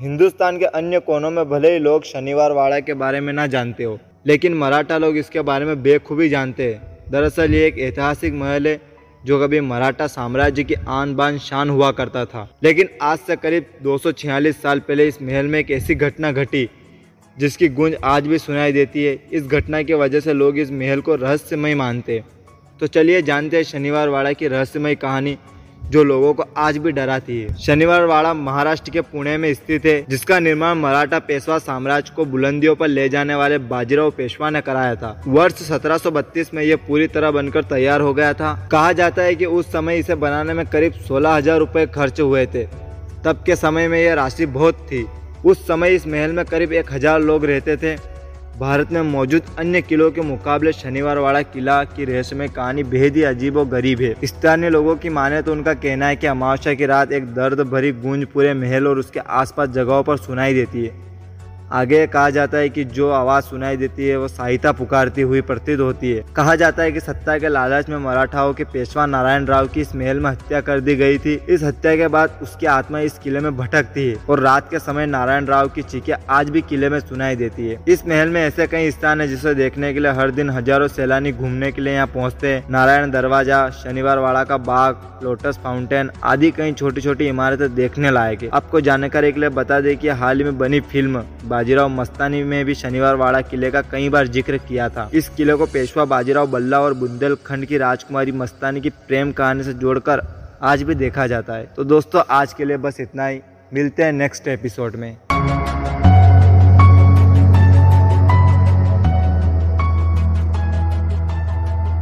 हिंदुस्तान के अन्य कोनों में भले ही लोग शनिवार वाड़ा के बारे में ना जानते हो, लेकिन मराठा लोग इसके बारे में बेखूबी जानते हैं। दरअसल ये एक ऐतिहासिक महल है, जो कभी मराठा साम्राज्य की आन बान शान हुआ करता था। लेकिन आज से करीब दो सौ छियालीस साल पहले इस महल में एक ऐसी घटना घटी, जिसकी गूंज आज भी सुनाई देती है। इस घटना की वजह से लोग इस महल को रहस्यमय मानते हैं। तो चलिए जानते हैं शनिवार वाड़ा की रहस्यमय कहानी। जो लोगों को आज भी डराती है। शनिवार वाड़ा महाराष्ट्र के पुणे में स्थित है, जिसका निर्माण मराठा पेशवा साम्राज्य को बुलंदियों पर ले जाने वाले बाजीराव पेशवा ने कराया था। वर्ष 1732 में यह पूरी तरह बनकर तैयार हो गया था। कहा जाता है कि उस समय इसे बनाने में करीब सोलह हज़ार रूपए खर्च हुए थे। तब के समय में यह राशि बहुत थी। उस समय इस महल में करीब एक हज़ार लोग रहते थे। भारत में मौजूद अन्य किलों के मुकाबले शनिवार वाला किला की रहस्यमय कहानी बेहद ही अजीब और गरीब है। स्थानीय लोगों की माने तो उनका कहना है कि अमावस्या की रात एक दर्द भरी गूंज पूरे महल और उसके आसपास जगहों पर सुनाई देती है। आगे कहा जाता है कि जो आवाज़ सुनाई देती है, वो सहायता पुकारती हुई प्रतीत होती है। कहा जाता है कि सत्ता के लालच में मराठाओं के पेशवा नारायण राव की इस महल में हत्या कर दी गई थी। इस हत्या के बाद उसकी आत्मा इस किले में भटकती है और रात के समय नारायण राव की चीखें आज भी किले में सुनाई देती है। इस महल में ऐसे कई स्थान है जिसे देखने के लिए हर दिन हज़ारों सैलानी घूमने के लिए यहाँ पहुँचते हैं। नारायण दरवाज़ा, शनिवार वाड़ा का बाग, लोटस फाउंटेन आदि कई छोटी छोटी इमारतें देखने लायक है। आपको जानकारी के लिए बता दें कि हाल ही में बनी फ़िल्म बाजीराव मस्तानी में भी शनिवार वाड़ा किले का कई बार ज़िक्र किया था। इस किले को पेशवा बाजीराव बल्ला और बुंदेलखंड की राजकुमारी मस्तानी की प्रेम कहानी से जोड़कर आज भी देखा जाता है। तो दोस्तों, आज के लिए बस इतना ही। मिलते हैं नेक्स्ट एपिसोड में।